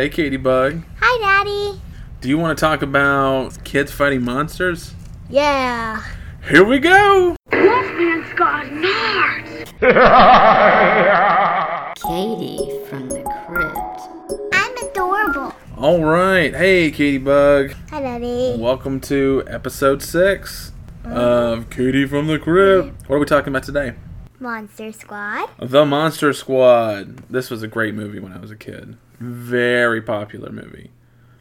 Hey, Katie Bug. Hi, Daddy. Do you want to talk about kids fighting monsters? Yeah. Here we go. Wolfman's got nards. Katie from the crypt. I'm adorable. All right. Hey, Katie Bug. Hi, Daddy. Welcome to episode six of Katie from the Crypt. Mm. What are we talking about today? Monster Squad. The Monster Squad. This was a great movie when I was a kid. Very popular movie.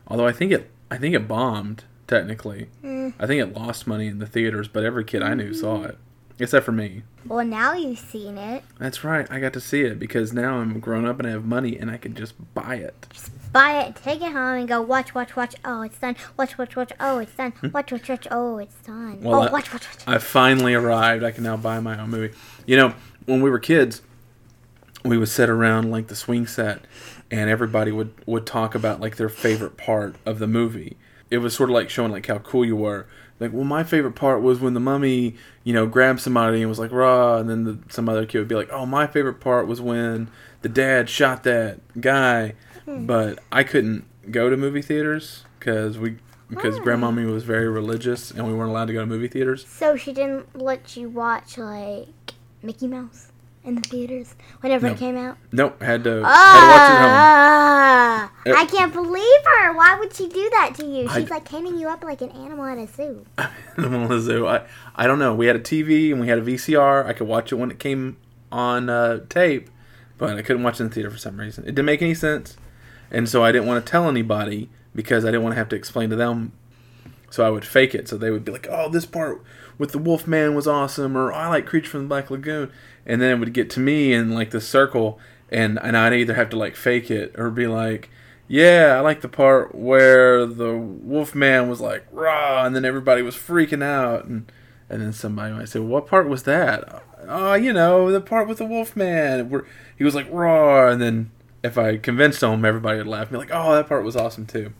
Although I think it, I think it bombed technically. Mm. I think it lost money in the theaters, but every kid I knew mm-hmm. saw it, except for me. Well, now you've seen it. That's right. I got to see it because now I'm grown up and I have money and I can just buy it. Buy it, take it home, and go watch, watch, watch. Oh, it's done. Watch, watch, watch. Oh, it's done. Hmm. Watch, watch, watch. Oh, it's done. Well, oh, I- watch, watch, watch. I finally arrived. I can now buy my own movie. You know, when we were kids, we would sit around like the swing set, and everybody would would talk about like their favorite part of the movie. It was sort of like showing like how cool you were. Like, well, my favorite part was when the mummy, you know, grabbed somebody and was like, "Raw," and then the, some other kid would be like, "Oh, my favorite part was when the dad shot that guy." But I couldn't go to movie theaters because we because grandmommy was very religious and we weren't allowed to go to movie theaters. So she didn't let you watch like Mickey Mouse in the theaters whenever No. it came out. Nope, had to had to watch it home. Ah, Uh, I can't believe her. Why would she do that to you? I- She's like handing you up like an animal at a zoo. Animal in the zoo. I, I don't know. We had a TV and we had a VCR. I could watch it when it came on uh, tape, but I couldn't watch it in the theater for some reason. It didn't make any sense, and so I didn't want to tell anybody because I didn't want to have to explain to them. So I would fake it. So they would be like, "Oh, this part with the Wolf Man was awesome," or "I like Creature from the Black Lagoon," and then it would get to me in like the circle, and and I'd either have to like fake it or be like. Yeah, I like the part where the wolf man was like rah, and then everybody was freaking out, and and then somebody might say, "What part was that?" Oh, you know, the part with the wolf man where he was like raw, and then if I convinced them, everybody would laugh and be like, "Oh, that part was awesome too,"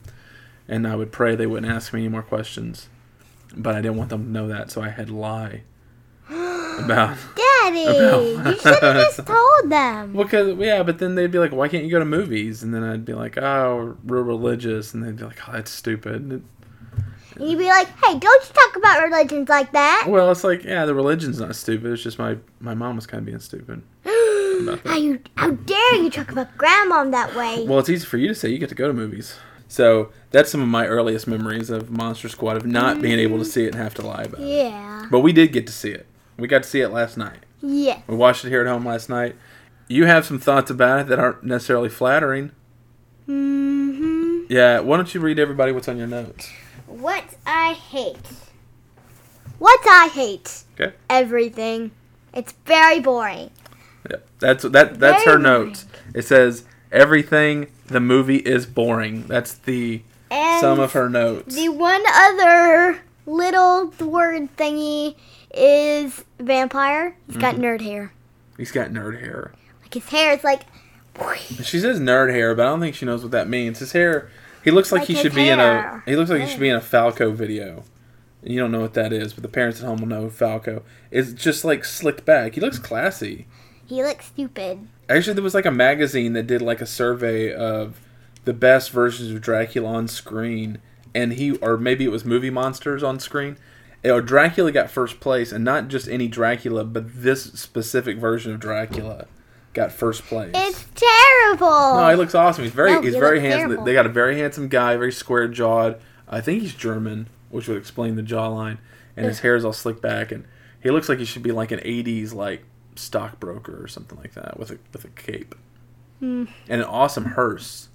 and I would pray they wouldn't ask me any more questions, but I didn't want them to know that, so I had to lie about. Daddy, you should have just told them. Because yeah, but then they'd be like, "Why can't you go to movies?" And then I'd be like, "Oh, we're religious," and they'd be like, "Oh, that's stupid." And you'd be like, hey, don't you talk about religions like that. Well, it's like, yeah, the religion's not stupid. It's just my my mom was kind of being stupid. about how you how dare you talk about grandmom that way? Well, it's easy for you to say. You get to go to movies. So that's some of my earliest memories of Monster Squad of not being able to see it and have to lie about it. yeah. But we did get to see it. We got to see it last night. Yeah. We watched it here at home last night. You have some thoughts about it that aren't necessarily flattering. Mm-hmm. Yeah, why don't you read everybody what's on your notes? What I hate. What I hate. Okay. Everything. It's very boring. Yeah, that's that. That's Very her notes. It says everything. The movie is boring. That's the And some of her notes. the one other little word thingy is vampire. He's got Mm-hmm. nerd hair. He's got nerd hair. Like his hair is like She says nerd hair, but I don't think she knows what that means. His hair. He looks like, Like he should be in a. He looks like he should be in a Falco video. You don't know what that is, but the parents at home will know Falco. It's just like slicked back. He looks classy. He looks stupid. Actually, there was like a magazine that did like a survey of the best versions of Dracula on screen, and he, or maybe it was movie monsters on screen. Or Dracula got first place, and not just any Dracula, but this specific version of Dracula got first place. It's terrible. no, he looks awesome. He's very, No, he's he very handsome. terrible. They got a very handsome guy, very square jawed. I think he's German, which would explain the jawline, and his hair is all slicked back, and he looks like he should be like an '80s like stockbroker or something like that with a with a cape Hmm. and an awesome hearse.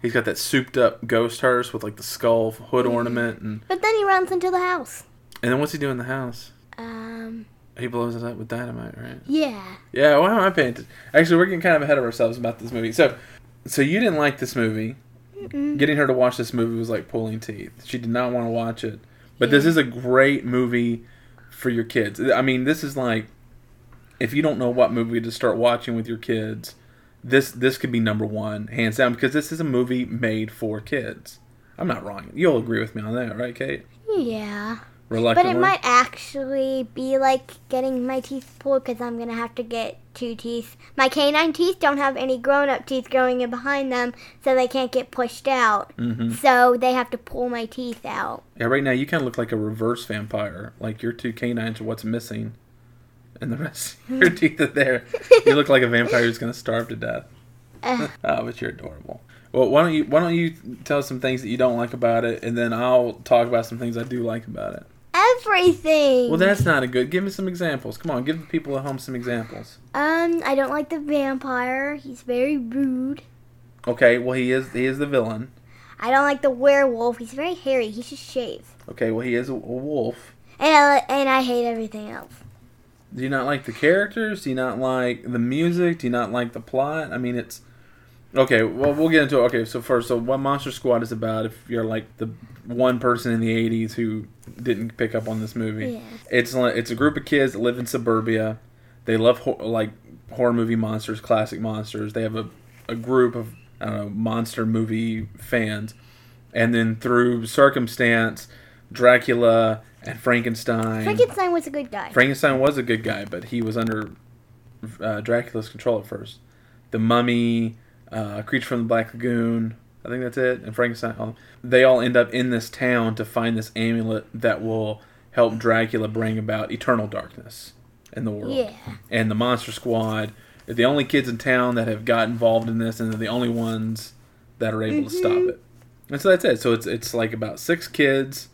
He's got that souped up ghost hearse with like the skull hood Hmm. ornament, and But then he runs into the house. and then what's he do in the house? Um. He blows it up with dynamite, right? Yeah. Yeah, why am I painted? Actually, we're getting kind of ahead of ourselves about this movie. So, so you didn't like this movie. Mm-mm. Getting her to watch this movie was like pulling teeth. She did not want to watch it. But this is a great movie for your kids. I mean, this is like if you don't know what movie to start watching with your kids, this this could be number one hands down because this is a movie made for kids. I'm not wrong. You'll agree with me on that, right, Kate? Yeah. But it might actually be like getting my teeth pulled because I'm gonna have to get two teeth. My canine teeth don't have any grown-up teeth growing in behind them, so they can't get pushed out. hmm So they have to pull my teeth out. Yeah, right now you kind of look like a reverse vampire. Like your two canines are what's missing, and the rest of your teeth are there. You look like a vampire who's gonna starve to death. Uh. oh, but you're adorable. Well, why don't you why don't you tell some things that you don't like about it, and then I'll talk about some things I do like about it. Everything. Well, that's not a good. Give me some examples. Come on, give the people at home some examples. um, I don't like the vampire. He's very rude. Okay, well he is he is the villain. I don't like the werewolf. He's very hairy. He should shave. Okay, well he is a, a wolf. And I, and I hate everything else. Do you not like the characters? Do you not like the music? Do you not like the plot? I mean, it's okay. Well, we'll get into it. Okay, so first, so what Monster Squad is about? If you're like the one person in the '80s who didn't pick up on this movie, Yeah. it's like it's a group of kids that live in suburbia. They love ho- like horror movie monsters, classic monsters. They have a a group of I don't know monster movie fans, and then through circumstance, Dracula and Frankenstein. Frankenstein was a good guy. Frankenstein was a good guy, but he was under uh, Dracula's control at first. The Mummy, uh, Creature from the Black Lagoon, I think that's it, and Frankenstein. all- They all end up in this town to find this amulet that will help Dracula bring about eternal darkness in the world. yeah. And the Monster Squad are the only kids in town that have got involved in this, and they're the only ones that are able to stop Mm-hmm. it. And so that's it. So it's it's like about six kids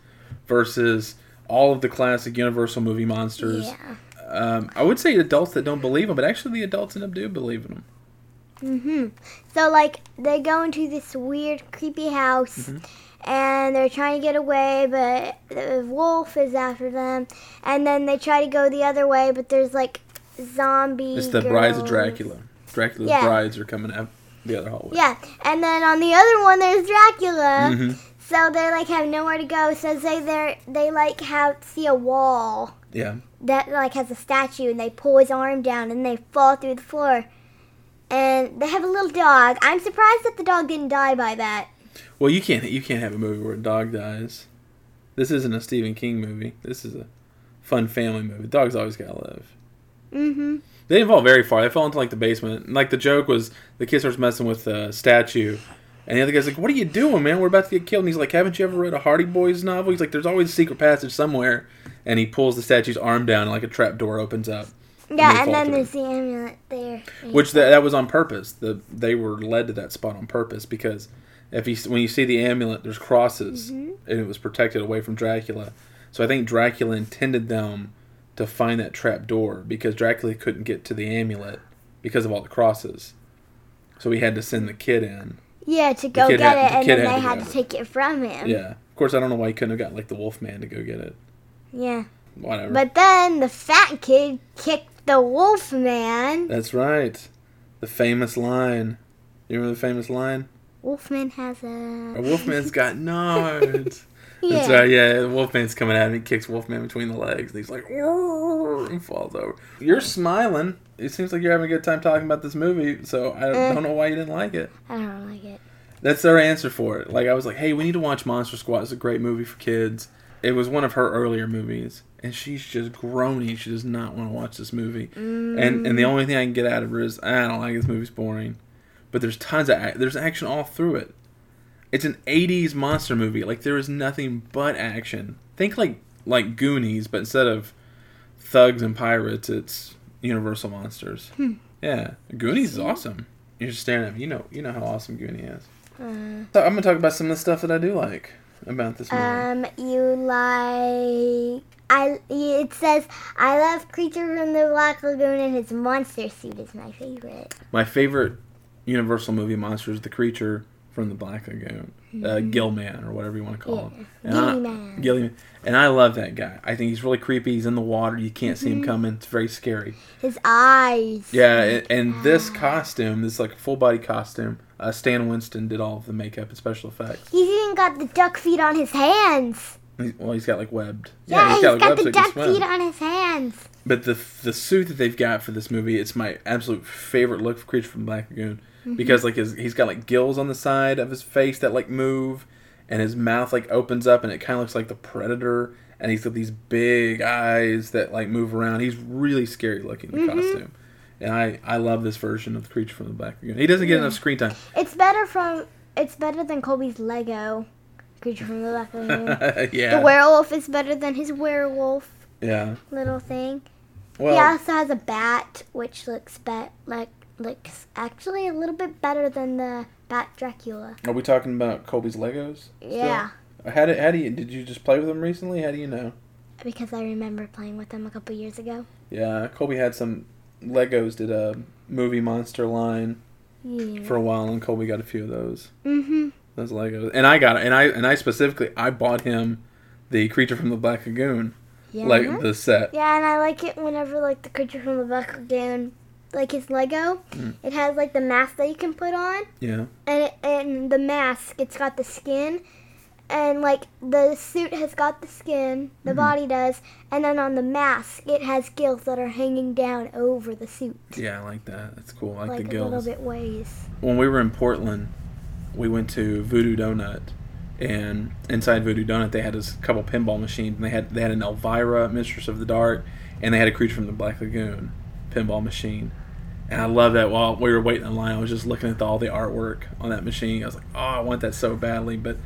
versus all of the classic Universal movie monsters. Yeah. Um, I would say adults that don't believe them, but actually the adults end up do believe in them. Mhm. So like they go into this weird, creepy house, Mm-hmm. and they're trying to get away, but the wolf is after them, and then they try to go the other way, but there's like zombies. It's the brides of Dracula. Dracula's Yeah. brides are coming out the other hallway. Yeah, and then on the other one there's Dracula. Mhm. So they like have nowhere to go. So they they they like have see a wall Yeah. that like has a statue, and they pull his arm down, and they fall through the floor. And they have a little dog. I'm surprised that the dog didn't die by that. Well, you can't you can't have a movie where a dog dies. This isn't a Stephen King movie. This is a fun family movie. Dogs always gotta live. Mm-hmm. They didn't fall very far. They fell into like the basement. And, like the joke was, the kid starts messing with the statue, and the other guy's like, "What are you doing, man? We're about to get killed." And he's like, "Haven't you ever read a Hardy Boys novel?" He's like, "There's always a secret passage somewhere." And he pulls the statue's arm down, and like a trap door opens up. Yeah, fall and then there's the amulet there. Which that, that was on purpose. The they were led to that spot on purpose because if you when you see the amulet, there's crosses, mm-hmm. and it was protected away from Dracula. So I think Dracula intended them to find that trap door because Dracula couldn't get to the amulet because of all the crosses. So he had to send the kid in. Yeah, to go get had- it, the and then had they to had to take it from him. Yeah. Of course, I don't know why he couldn't have got like the Wolfman to go get it. Yeah. Whatever. But then the fat kid kicked the wolf man. That's right. The famous line. You remember the famous line? Wolfman has A a. Wolfman's got nards. Yeah. That's right, yeah. Wolfman's coming at him. He kicks Wolfman between the legs. And he's like, and falls over. You're smiling. It seems like you're having a good time talking about this movie, so I Eh. don't know why you didn't like it. I don't like it. That's their answer for it. Like, I was like, hey, we need to watch Monster Squad. It's a great movie for kids. It was one of her earlier movies, and she's just groaning. She does not want to watch this movie. And and the mm. only thing I can get out of her is, ah, I don't like this movie's boring. But there's tons of, there's action all through it. It's an 80s monster movie. Like there is nothing but action. Think like like Goonies, but instead of thugs and pirates, it's Universal monsters. Yeah, Goonies is awesome. You're just staring at me. You know, you know how awesome Goonie is. Uh, So I'm gonna talk about some of the stuff that I do like about this movie. um, you like. I. It says I love Creature from the Black Lagoon, and his monster suit is my favorite. My favorite Universal movie monster is the creature from the Black Lagoon, uh, Gilman or whatever you want to call him. And I- Gillyman. Gillyman. And I love that guy. I think he's really creepy. He's in the water. You can't see him coming. It's very scary. His eyes. Yeah, and, and this costume, this like full body costume, uh, Stan Winston did all of the makeup and special effects. He's even got the duck feet on his hands. He's, well, he's got like webbed. Yeah, he's got, webs the that duck feet on his hands. But the the suit that they've got for this movie, it's my absolute favorite look for Creature from Black Lagoon Mm-hmm. because like his he's got like gills on the side of his face that like move, and his mouth like opens up and it kind of looks like the Predator, and he's got these big eyes that like move around. He's really scary looking in the Mm-hmm. costume, and I I love this version of the creature from the Black Lagoon. He doesn't get enough screen time. It's better from. It's better than Colby's Lego creature from the Black Lagoon. yeah, The werewolf is better than his werewolf yeah. little thing. Well, he also has a bat, which looks bet like looks actually a little bit better than the Bat Dracula. are we talking about Colby's Legos? still? Yeah, How do how do you did you just play with them recently? How do you know? because I remember playing with them a couple years ago. Yeah, Colby had some Legos. Did a movie monster line Yeah. for a while, and Colby got a few of those. mhm. Those Legos, and I got it, and I and I specifically I bought him the Creature from the Black Lagoon, Yeah. like the set. Yeah, and I like it whenever like the creature from the Black Lagoon, like his Lego, Mm. it has like the mask that you can put on, Yeah, and it, and the mask it's got the skin, and like the suit has got the skin, the Mm-hmm. body does, and then on the mask it has gills that are hanging down over the suit, yeah, I like that. That's cool. I like, like, the gills. a little bit ways. When we were in Portland, we went to Voodoo Doughnut, and inside Voodoo Doughnut they had this couple pinball machines, and they had they had an Elvira, Mistress of the Dark, and they had a Creature from the Black Lagoon pinball machine. And I love that while we were waiting in line, I was just looking at the, all the artwork on that machine. I was like, oh, I want that so badly, but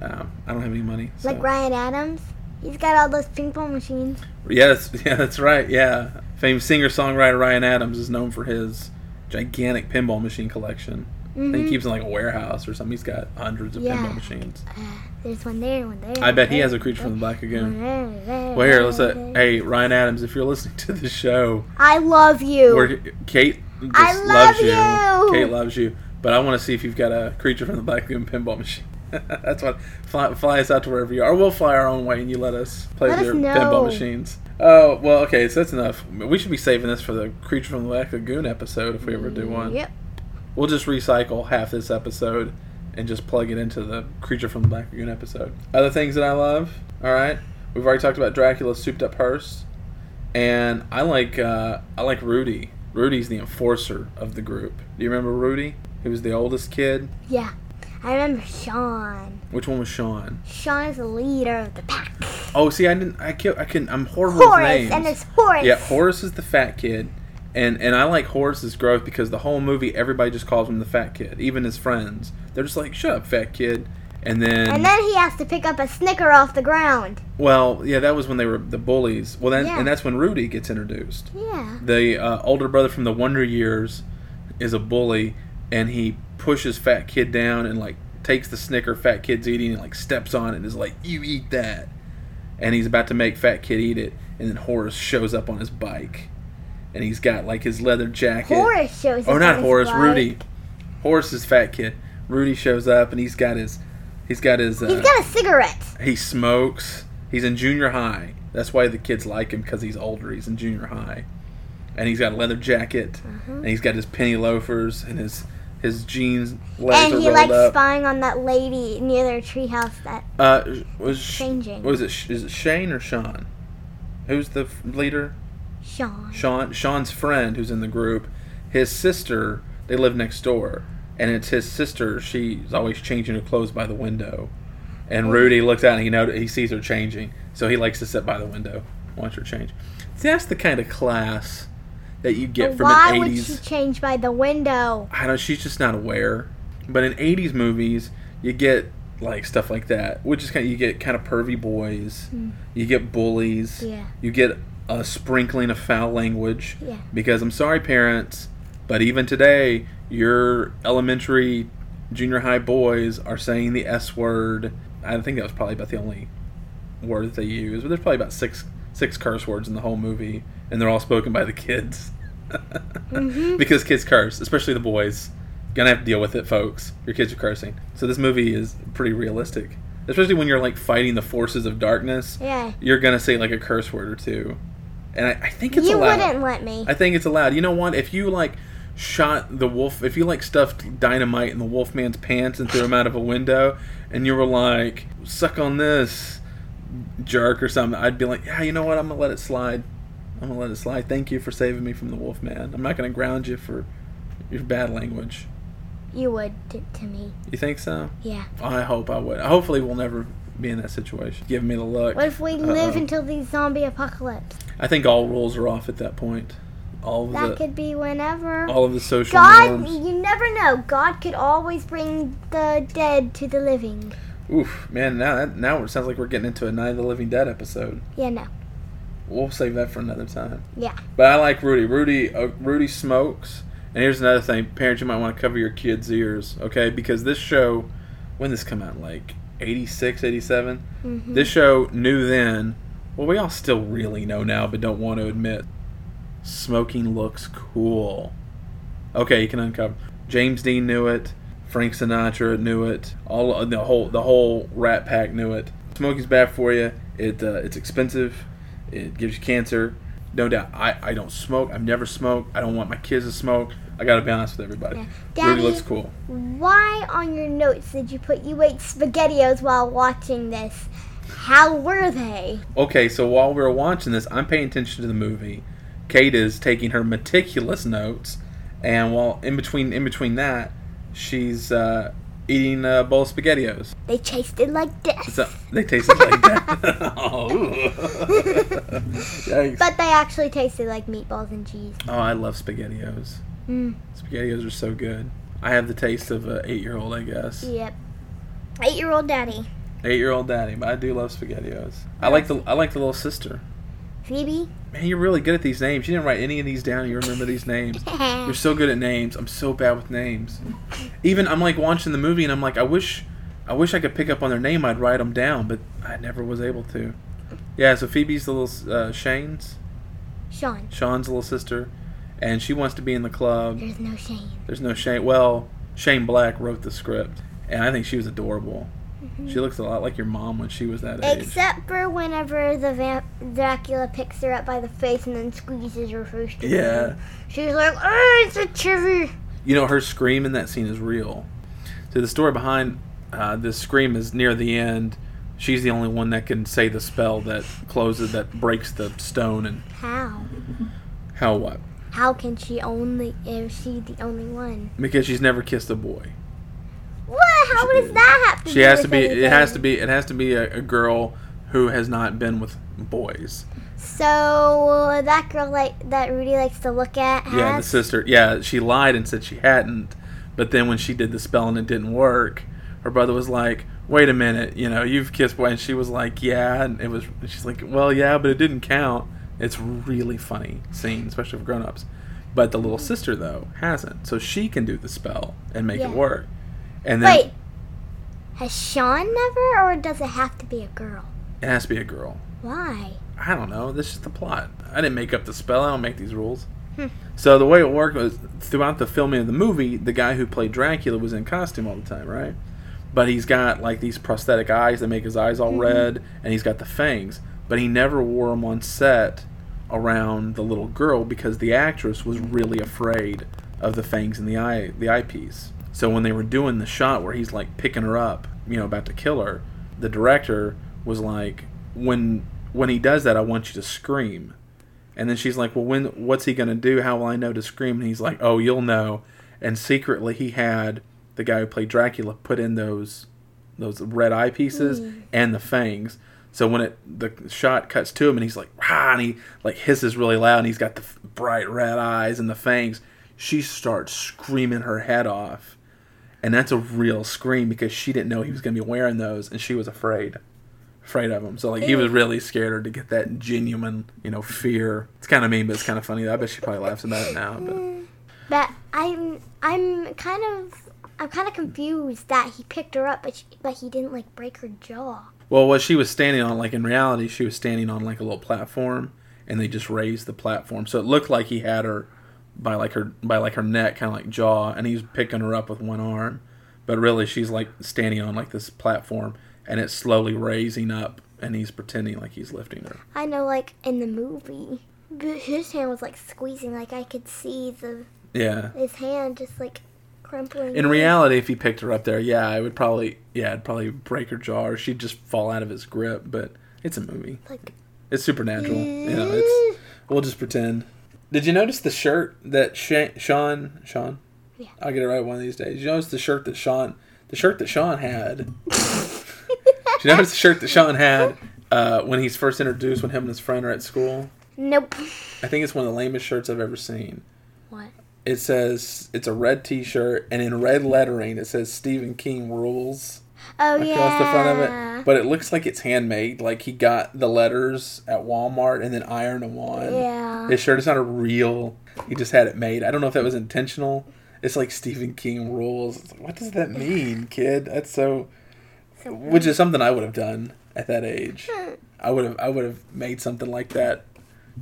um, I don't have any money. So. Like Ryan Adams, he's got all those ping pong machines. Yes, yeah, that's right. Yeah, Famous singer songwriter Ryan Adams is known for his gigantic pinball machine collection. I think he keeps in like a warehouse or something. He's got hundreds of Yeah. pinball machines. Uh, there's one there, one there. I bet he has a there, creature from the Black Lagoon. one there, Well, here, let's. Uh, hey, Ryan Adams, if you're listening to the show, I love you. Kate just I loves love you. Kate loves you, but I want to see if you've got a creature from the Black Lagoon pinball machine. That's what fly, fly us out to wherever you are. We'll fly our own way and you let us play Let with us your know. pinball machines. Oh well, okay, so that's enough. We should be saving this for the creature from the Black Lagoon episode if we ever do one. Yep. We'll just recycle half this episode and just plug it into the creature from the Black Lagoon episode. Other things that I love. All right, we've already talked about Dracula's souped up hearse, and I like uh, I like Rudy. Rudy's the enforcer of the group. Do you remember Rudy? He was the oldest kid. Yeah. I remember Sean. Which one was Sean? Sean is the leader of the pack. Oh, see, I didn't. I can I can. I'm horrible with names. and it's Horace. Yeah, Horace is the fat kid, and and I like Horace's growth because the whole movie everybody just calls him the fat kid, even his friends. They're just like, "Shut up, fat kid," and then, And then he has to pick up a Snicker off the ground. well, yeah, that was when they were the bullies. Well, then Yeah. and that's when Rudy gets introduced. Yeah. The uh, older brother from the Wonder Years is a bully, and he pushes fat kid down and like takes the Snicker fat kid's eating and like steps on it and is like, "You eat that," and he's about to make fat kid eat it, and then Horace shows up on his bike, and he's got like his leather jacket. Horace shows up. Oh, not Horace. Rudy. Horace is fat kid. Rudy shows up and he's got his, he's got his. Uh, He's got a cigarette. he smokes. He's in junior high. That's why the kids like him because he's older. He's in junior high, and he's got a leather jacket, Uh-huh. and he's got his penny loafers and his his jeans legs And he likes up. spying on that lady near their treehouse that uh, was changing. was it? Is it Shane or Sean? Who's the leader? Sean. Sean Sean's friend who's in the group, his sister, they live next door, and it's his sister. She's always changing her clothes by the window, and oh. Rudy looks out and he know he sees her changing, so he likes to sit by the window, watch her change. See, that's the kind of class that you get But from why an would '80s. she change by the window? I don't. She's just not aware. But in '80s movies, you get like stuff like that, which is kind. Of, you get kind of pervy boys. Mm. You get bullies. Yeah. You get a sprinkling of foul language. Yeah. Because I'm sorry, parents, but even today, your elementary, junior high boys are saying the S word. I think that was probably about the only word that they use. But there's probably about six six curse words in the whole movie, and they're all spoken by the kids. Mm-hmm. Because kids curse, especially the boys. Gonna have to deal with it, folks. Your kids are cursing. So this movie is pretty realistic. Especially when you're like fighting the forces of darkness. Yeah. You're gonna say like a curse word or two. And I, I think it's allowed. You allowed. wouldn't let me. I think it's allowed. You know what? If you like shot the wolf, if you like stuffed dynamite in the wolfman's pants and threw him out of a window, and you were like, "Suck on this, jerk" or something, I'd be like, "Yeah, you know what? I'm gonna let it slide. I'm gonna let it slide. Thank you for saving me from the wolfman. I'm not gonna ground you for your bad language." You would to, to me. You think so? Yeah. I hope I would. Hopefully, we'll never be in that situation. Give me the look. What if we live Uh-oh. until the zombie apocalypse? I think all rules are off at that point. All of That the could be whenever. all of the social God, norms. you never know. God could always bring the dead to the living. Oof, man! Now that, now it sounds like we're getting into a Night of the Living Dead episode. Yeah, no. We'll save that for another time. Yeah. But I like Rudy. Rudy uh, Rudy smokes. And here's another thing, parents, you might want to cover your kids' ears, okay? Because this show, when this come out, like 86, 87, hmm this show knew then. Well, we all still really know now, but don't want to admit. Smoking looks cool. Okay, you can uncover. James Dean knew it. Frank Sinatra knew it. All uh, the whole the whole Rat Pack knew it. Smoking's bad for you. It uh, it's expensive. It gives you cancer. No doubt. I, I don't smoke. I've never smoked. I don't want my kids to smoke. I gotta be honest with everybody. Yeah. Daddy- looks cool. Why on your notes did you put you ate spaghettios while watching this? How were they? Okay, so while we're watching this, I'm paying attention to the movie. Kate is taking her meticulous notes, and while in between in between that, she's uh, eating a bowl of spaghettios. They tasted like this. So they tasted like that. oh. But they actually tasted like meatballs and cheese. oh, I love spaghettios. Mm. Spaghettios are so good. I have the taste of an eight-year-old, I guess. Yep. Eight year old daddy. But I do love spaghettios. I like the I like the little sister. Phoebe. Man, you're really good at these names. You didn't write any of these down. You remember these names. You're so good at names. I'm so bad with names. Even I'm like watching the movie and I'm like, I wish, I wish I could pick up on their name. I'd write them down, but I never was able to. Yeah, so Phoebe's the little uh, Shane's, Sean. Sean's little sister, and she wants to be in the club. There's no shame. There's no Shane. Well, Shane Black wrote the script, and I think she was adorable. She looks a lot like your mom when she was that age. Except for whenever the vamp- Dracula picks her up by the face and then squeezes her first. Yeah. She's like, oh, it's a chiver. You know, her scream in that scene is real. So the story behind uh, this scream is near the end. She's the only one that can say the spell that closes, that breaks the stone, and How? how what? How can she only, is she the only one? Because she's never kissed a boy. What? How does that have to She has to be. It has to be. It has to be a, a girl who has not been with boys. So that girl like that Rudy likes to look at has. Yeah, the sister. Yeah, she lied and said she hadn't, but then when she did the spell and it didn't work, her brother was like, "Wait a minute, you know, you've kissed boy," and she was like, "Yeah," and it was. She's like, "Well, yeah, but it didn't count." It's really funny scene, especially for grown-ups. But the little sister though hasn't, so she can do the spell and make Yeah. it work. And then Wait. Has Sean never, or does it have to be a girl? it has to be a girl. Why? I don't know. This is the plot. I didn't make up the spell. I don't make these rules. Hmm. So the way it worked was throughout the filming of the movie, the guy who played Dracula was in costume all the time, right? But he's got like these prosthetic eyes that make his eyes all red, and he's got the fangs. But he never wore them on set around the little girl because the actress was really afraid of the fangs in the eye, the eyepiece. So when they were doing the shot where he's like picking her up, you know, about to kill her, the director was like, "When when he does that, I want you to scream." And then she's like, "Well, when? What's he gonna do? How will I know to scream?" And he's like, "Oh, you'll know." And secretly, he had the guy who played Dracula put in those those red eye pieces mm. and the fangs. So when it the shot cuts to him and he's like, "Rah," and he like hisses really loud, and he's got the bright red eyes and the fangs. She starts screaming her head off, and that's a real scream because she didn't know he was gonna be wearing those, and she was afraid afraid of him. So like he was really scared her to get that genuine, you know, fear. It's kind of mean, but it's kind of funny. I bet she probably laughs about it now. But But I'm I'm kind of I'm kind of confused that he picked her up, but she, but he didn't like break her jaw. well, what she was standing on, like in reality, she was standing on like a little platform, and they just raised the platform, so it looked like he had her by like her by like her neck, kind of like jaw, and he's picking her up with one arm, but really she's like standing on like this platform, and it's slowly raising up, and he's pretending like he's lifting her. I know, like in the movie, but his hand was like squeezing, like I could see the Yeah. his hand just like crumpling. In reality, if he picked her up there, yeah, I would probably, yeah, it'd probably break her jaw, or she'd just fall out of his grip. But it's a movie. like It's supernatural. You know, it's. Eh. We'll just pretend. Did you notice the shirt that Sha- Sean, Sean? Yeah. I'll get it right one of these days. You notice the shirt that Sean, the shirt that Sean had. you notice the shirt that Sean had uh, when he's first introduced when him and his friend are at school? Nope. I think it's one of the lamest shirts I've ever seen. What? It says it's a red T-shirt and in red lettering it says Stephen King rules Oh across yeah. the front of it, but it looks like it's handmade. Like he got the letters at Walmart and then ironed them on. Yeah. His shirt is not a real. He just had it made. I don't know if that was intentional. It's like Stephen King rules. Like, what does that mean, kid? That's so. Which is something I would have done at that age. Hmm. I would have. I would have made something like that,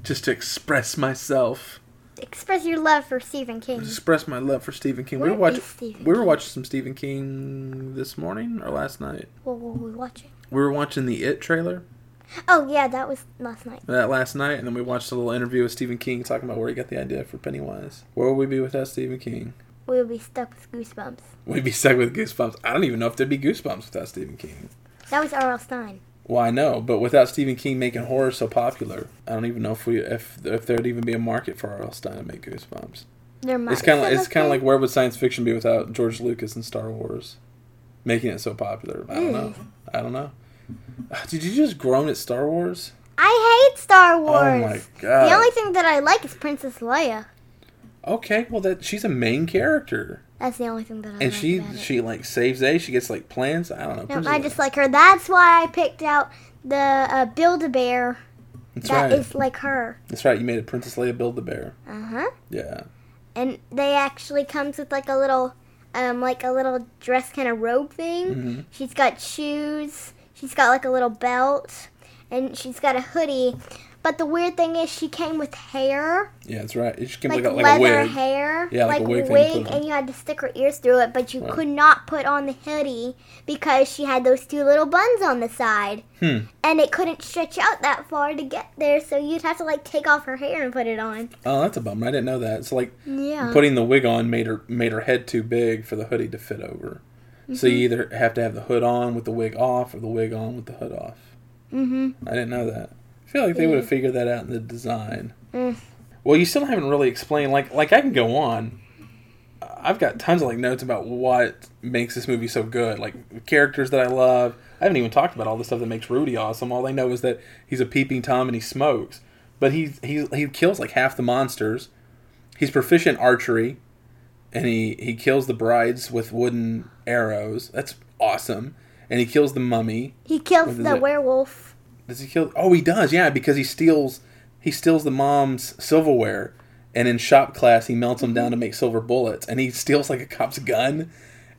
just to express myself, Express your love for Stephen King. express my love for Stephen King. we were watching. We were watching some Stephen King this morning or last night. What were we watching? We were watching the It trailer. Oh yeah, that was last night. that last night, and then we watched a little interview with Stephen King talking about where he got the idea for Pennywise. Where would we be without Stephen King? We would be stuck with Goosebumps. We'd be stuck with Goosebumps. I don't even know if there'd be Goosebumps without Stephen King. That was R.L. Stine. Well, I know, but without Stephen King making horror so popular, I don't even know if we if if there'd even be a market for R.L. Stine to make Goosebumps. There might It's kind of have it's kind of like where would science fiction be without George Lucas and Star Wars, making it so popular? I don't know. Hmm. I don't know. Did you just groan at Star Wars? I hate Star Wars. Oh my god! The only thing that I like is Princess Leia. okay, well that she's a main character. That's the only thing that I and like she she like saves A. She gets like plans. I don't know. No, I just like her. That's why I picked out the uh, Build a Bear. That's That right. is like her. That's right. You made a Princess Leia build the bear. Uh huh. Yeah. And they actually comes with like a little, um, like a little dress kind of robe thing. hmm She's got shoes. She's got like a little belt, and she's got a hoodie. But the weird thing is, she came with hair, Yeah, that's right. She came like, like, a, like a leather wig. hair, Yeah, like a wig to and you had to stick her ears through it. But you Right. could not put on the hoodie because she had those two little buns on the side, Hmm. and it couldn't stretch out that far to get there. So you'd have to like take off her hair and put it on. Oh, that's a bummer. I didn't know that. It's like Yeah. putting the wig on made her made her head too big for the hoodie to fit over. So you Mm-hmm. either have to have the hood on with the wig off, or the wig on with the hood off. mm-hmm. I didn't know that. I feel like they would have figured that out in the design. Mm. Well, you still haven't really explained. Like, like I can go on. I've got tons of like notes about what makes this movie so good. Like characters that I love. I haven't even talked about all the stuff that makes Rudy awesome. All they know is that he's a peeping tom and he smokes. But he he he kills like half the monsters. He's proficient archery, and he he kills the brides with wooden arrows. That's awesome. And he kills the mummy. He kills the it? werewolf. Does he kill? Oh, he does. Yeah, because he steals he steals the mom's silverware, and in shop class he melts them down to make silver bullets, and he steals like a cop's gun,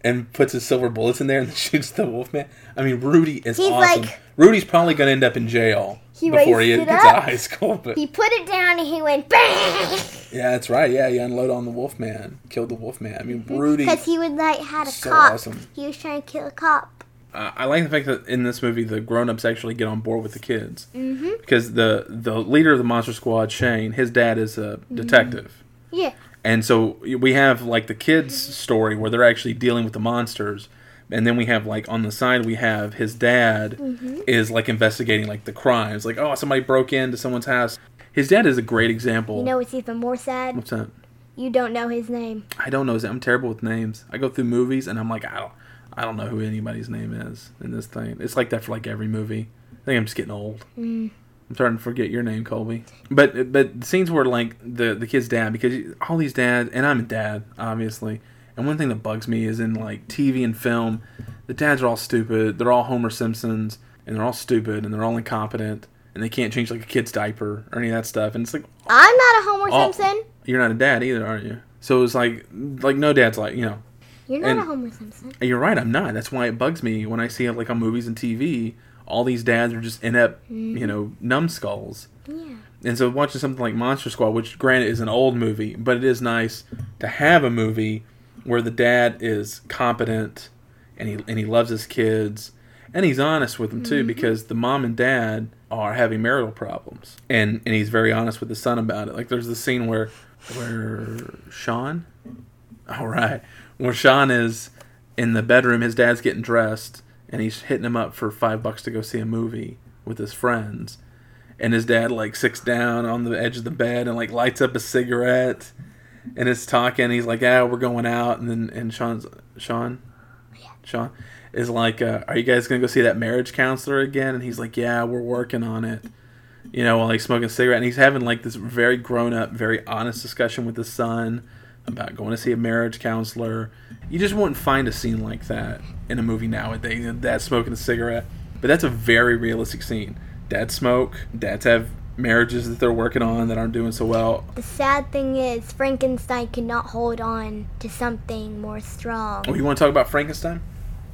and puts his silver bullets in there and shoots the wolfman. I mean, Rudy is He's awesome. like- Rudy's probably gonna end up in jail He before he gets out of high school. But He put it down and he went bang yeah, that's right. Yeah, he unloaded on the wolfman, killed the wolfman. I mean, mm-hmm. Rudy. because he would like had a So cop. awesome. He was trying to kill a cop. Uh, I like the fact that in this movie the grown-ups actually get on board with the kids Mm-hmm. because the the leader of the monster squad, Shane, his dad is a detective. Yeah. And so we have like the kids' story where they're actually dealing with the monsters, and then we have like on the side we have his dad Mm-hmm. is like investigating like the crimes, like oh somebody broke into someone's house. His dad is a great example. You know what's even more sad? What's that? You don't know his name. I don't know. his- name. I'm terrible with names. I go through movies and I'm like I don't I don't know who anybody's name is in this thing. It's like that for like every movie. I think I'm just getting old. Mm. I'm starting to forget your name, Colby. But but the scenes where like the the kid's dad because all these dads and I'm a dad obviously. And one thing that bugs me is in like TV and film, the dads are all stupid. They're all Homer Simpsons and they're all stupid and they're all incompetent and they can't change like a kid's diaper or any of that stuff. And it's like I'm not a Homer Oh. Simpson. you're not a dad either, aren't you? So it's like like no dad's like you know You're not and- a Homer Simpson. you're right, I'm not. That's why it bugs me when I see it like on movies and TV. All these dads are just inept, you mm-hmm. know, numbskulls. Yeah. And so watching something like Monster Squad, which granted is an old movie, but it is nice to have a movie where the dad is competent and he and he loves his kids and he's honest with them too mm-hmm. because the mom and dad are having marital problems and and he's very honest with the son about it. Like there's the scene where where Sean, all right, where Sean is in the bedroom, his dad's getting dressed and he's hitting him up for five bucks to go see a movie with his friends. And his dad like sits down on the edge of the bed and like lights up a cigarette and is talking. He's like yeah we're going out. And then and sean's sean? Sean, is like, uh, "Are you guys gonna go see that marriage counselor again?" And he's like, "Yeah, we're working on it." You know, while he's smoking a cigarette, and he's having like this very grown up, very honest discussion with his son about going to see a marriage counselor. You just wouldn't find a scene like that in a movie nowadays. Dad smoking a cigarette, but that's a very realistic scene. Dads smoke. Dads have marriages that they're working on that aren't doing so well. The sad thing is, Frankenstein cannot hold on to something more strong. Oh, you want to talk about Frankenstein?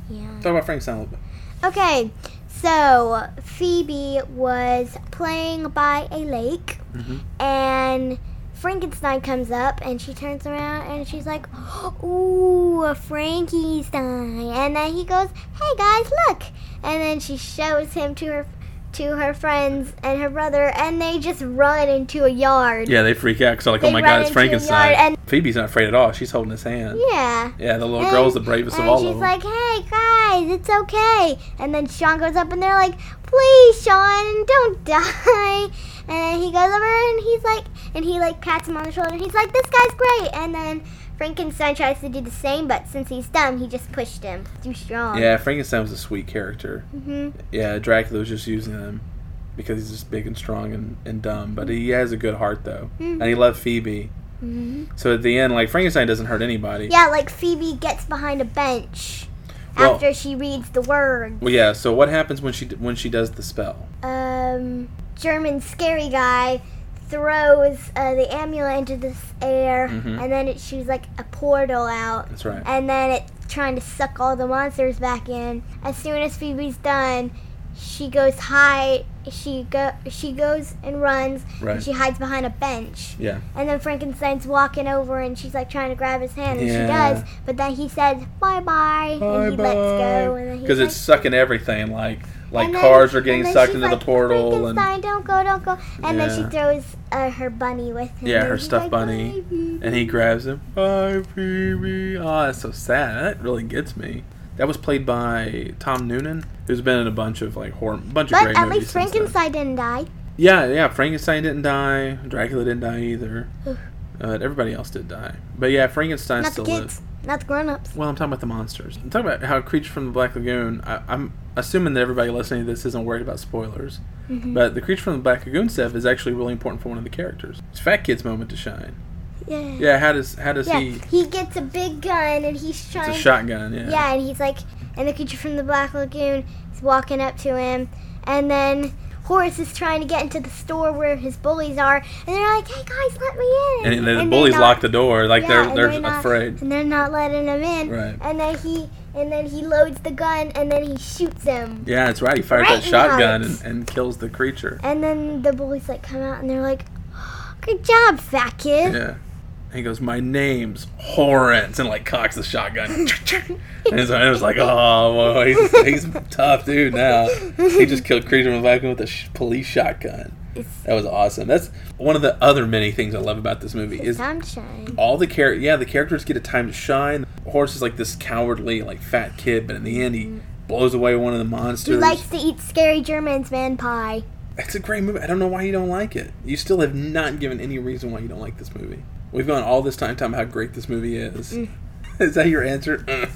Yeah. Talk about Frankenstein a little bit. Okay, so Phoebe was playing by a lake, mm-hmm. and Frankenstein comes up, and she turns around, and she's like, "Ooh, a Frankenstein!" And then he goes, "Hey guys, look!" And then she shows him to her to her friends and her brother, and they just run into a yard. Yeah, they freak out because they're like, "Oh my God, it's Frankenstein!" and- Phoebe's not afraid at all. She's holding his hand. Yeah. Yeah, the little And- girl's the bravest of all of them. She's like, "Hey guys, it's okay." And then Sean goes up, and they're like, "Please, Sean, don't die." And he goes over, and he's like, and he like pats him on the shoulder, and he's like, "This guy's great." And then Frankenstein tries to do the same, but since he's dumb, he just pushed him. Too strong. yeah, Frankenstein was a sweet character. hmm Yeah, Dracula was just using him because he's just big and strong and, and dumb. But he has a good heart though, and he loved Phoebe. hmm So at the end, like Frankenstein doesn't hurt anybody. Yeah, like Phoebe gets behind a bench Well- after she reads the words. Well, yeah. So what happens when she when she does the spell? um, German scary guy throws uh, the amulet into this air, Mhm. and then it shoots like a portal out, That's right. and then it's trying to suck all the monsters back in. As soon as Phoebe's done, she goes hide. She go. She goes and runs. Right. And she hides behind a bench. Yeah. And then Frankenstein's walking over, and she's like trying to grab his hand, and Yeah. she does. But then he says bye bye, and he lets go, and Because it's sucking everything. Like like then- cars are getting sucked into like, the portal and Frankenstein, don't go, don't go. And then she throws uh, her bunny with him. Yeah, her stuffed like, bunny. "Bye, and he grabs him. Bye, Phoebe. Oh, that's so sad. That really gets me. That was played by Tom Noonan, who's been in a bunch of like horror, bunch of But great movies. least since then. Frankenstein didn't die. Yeah, yeah. Frankenstein didn't die. Dracula didn't die either. Uh, everybody else did die. But yeah, Frankenstein Not the still kids, lived. not the grown-ups. Well, I'm talking about the monsters. I'm talking about how Creature from the Black Lagoon. I, I'm assuming that everybody listening to this isn't worried about spoilers. Mhm. But the Creature from the Black Lagoon stuff is actually really important for one of the characters. It's Fat Kid's moment to shine. Yeah. Yeah, how does how does Yeah, he? he gets a big gun and he's trying. It's a shotgun. Yeah. Yeah, and he's like, and the creature from the Black Lagoon is walking up to him, and then Horace is trying to get into the store where his bullies are, and they're like, "Hey guys, let me in!" And, then the they're bullies not- lock the door, like yeah, they're and they're, not- afraid. and they're not letting him in. Right. And then he and then he loads the gun, and then he shoots him. Yeah, that's right. He fires Right that shotgun and, and kills the creature. And then the bullies like come out, and they're like, "Good job, fat kid." Yeah. And he goes, "My name's Horace," and like cocks the shotgun. and so it was like, "Oh, well, he's, he's a tough dude now." He just killed creature vacuum with a sh- police shotgun. It's, That was awesome. That's one of the other many things I love about this movie it's is time to shine. all the char- yeah the characters get a time to shine. Horace is like this cowardly like fat kid, but in the end he mm-hmm. blows away one of the monsters. He likes to eat scary Germans man pie. It's a great movie. I don't know why you don't like it. You still have not given any reason why you don't like this movie. We've gone all this time talking about how great this movie is. is that your answer? Mm.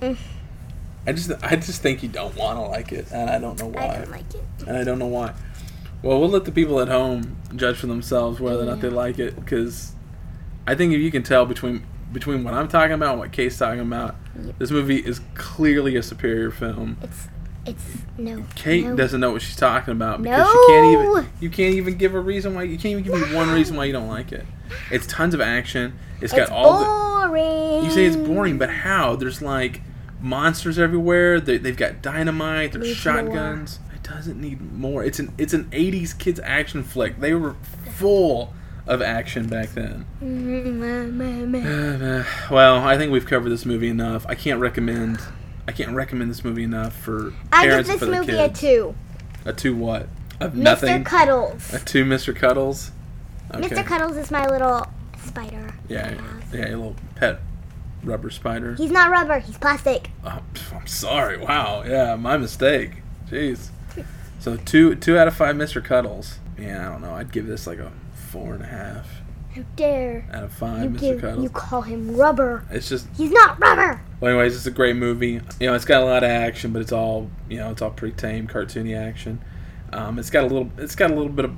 Mm. I just I just think you don't want to like it, and I don't know why. I don't like it. and I don't know why. Well, we'll let the people at home judge for themselves whether or not they like it, because I think if you can tell between between what I'm talking about and what Kay's talking about, Yep. this movie is clearly a superior film. It's it's no. Kate no. doesn't know what she's talking about because she can't even you can't even give a reason why you can't even give me one reason why you don't like it. It's tons of action. it's got It's all the. You say it's boring, but how? There's like monsters everywhere. They, they've got dynamite. There's Needs shotguns. It doesn't need more. It's an it's an '80s kids action flick. They were full of action back then. well, I think we've covered this movie enough. I can't recommend. I can't recommend this movie enough for I give parents and this for the movie a two. A two what? Of Mr. nothing. Mr. Cuddles. A two Mr. Cuddles. Mr. Cuddles is my little spider. Yeah, yeah, a little pet rubber spider. He's not rubber. He's plastic. Oh, I'm sorry. Wow. Yeah, my mistake. Jeez. So two two out of five Mr. Cuddles. Yeah, I don't know. I'd give this like a four and a half How dare out of five you Mr. give Cuddles. you call him rubber? It's just He's not rubber. Well, anyways, it's a great movie. You know, it's got a lot of action, but it's all you know, it's all pretty tame, cartoony action. Um, it's got a little, it's got a little bit of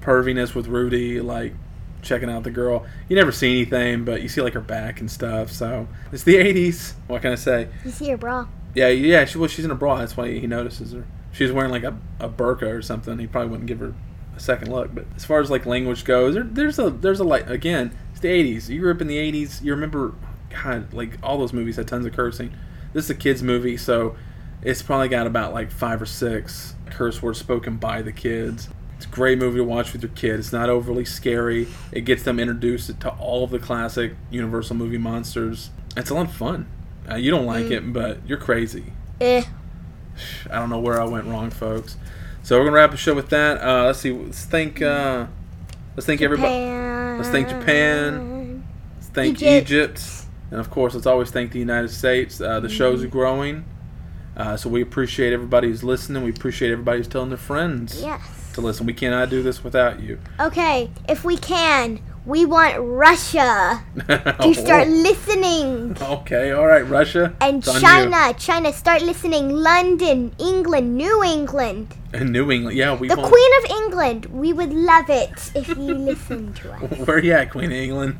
perviness with Rudy, like checking out the girl. You never see anything, but you see like her back and stuff. So it's the '80s. What can I say? You see her bra. Yeah, yeah. She well, she's in a bra. That's why he notices her. She's wearing like a, a burqa or something. He probably wouldn't give her a second look. But as far as like language goes, there, there's a there's a like again. It's the '80s. You grew up in the '80s. You remember, God, like all those movies had tons of cursing. This is a kids movie, so it's probably got about like five or six curse words spoken by the kids. It's a great movie to watch with your kid. It's not overly scary. It gets them introduced to all of the classic Universal movie monsters. It's a lot of fun. Uh, you don't like it, but you're crazy. Eh. I don't know where I went wrong, folks. So we're gonna wrap the show with that. Uh, let's see. Let's thank. Uh, let's thank everybody. Let's thank Japan. Let's thank Egypt. Egypt. and of course, let's always thank the United States. Uh, the shows growing, uh, so we appreciate everybody who's listening. We appreciate everybody who's telling their friends Yes. To listen. We cannot do this without you. Okay, if we can, we want Russia to start oh. listening. Okay, all right, Russia And it's on you. China, China, start listening. London, England, New England. and New England. Yeah, we The won't- Queen of England. We would love it if you listen to us. Where are you at, Queen of England?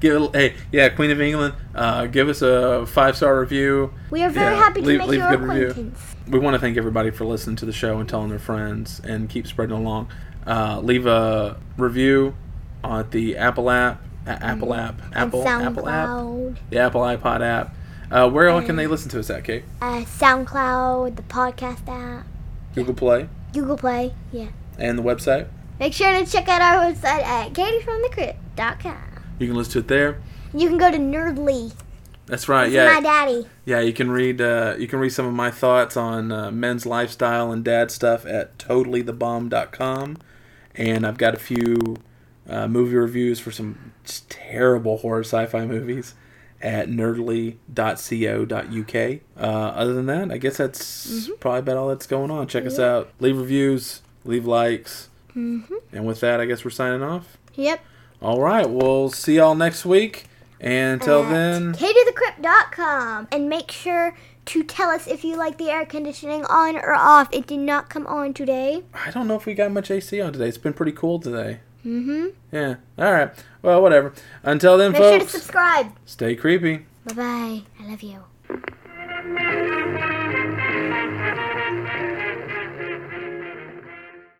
Give hey, yeah, Queen of England. Uh, give us a five star review. We are very Yeah, happy to leave- make leave a your good review. acquaintance. We want to thank everybody for listening to the show and telling their friends and keep spreading along. Uh, leave a review on the Apple app, Apple app, Apple Apple app, the Apple iPod app. Uh, where else can they listen to us at, Kate? Uh, SoundCloud, the podcast app, Google Play Google Play. Yeah. and the website. Make sure to check out our website at You can listen to it there. You can go to Nerdly. That's right. Yeah, my daddy. Yeah, you can read uh, you can read some of my thoughts on uh, men's lifestyle and dad stuff at totallythebomb.com. And I've got a few uh, movie reviews for some terrible horror sci-fi movies at nerdly.co.uk. Uh, other than that, I guess that's probably about all that's going on. Check us out. Leave reviews, leave likes. Mm-hmm. And with that, I guess we're signing off. Yep. All right, we'll see y'all next week. And until then, katiethecrypt.com. And make sure to tell us if you like the air conditioning on or off. It did not come on today. I don't know if we got much AC on today. It's been pretty cool today. Mm-hmm. Yeah. All right. Well, whatever. Until then, Make sure to subscribe. stay creepy. Bye-bye. I love you.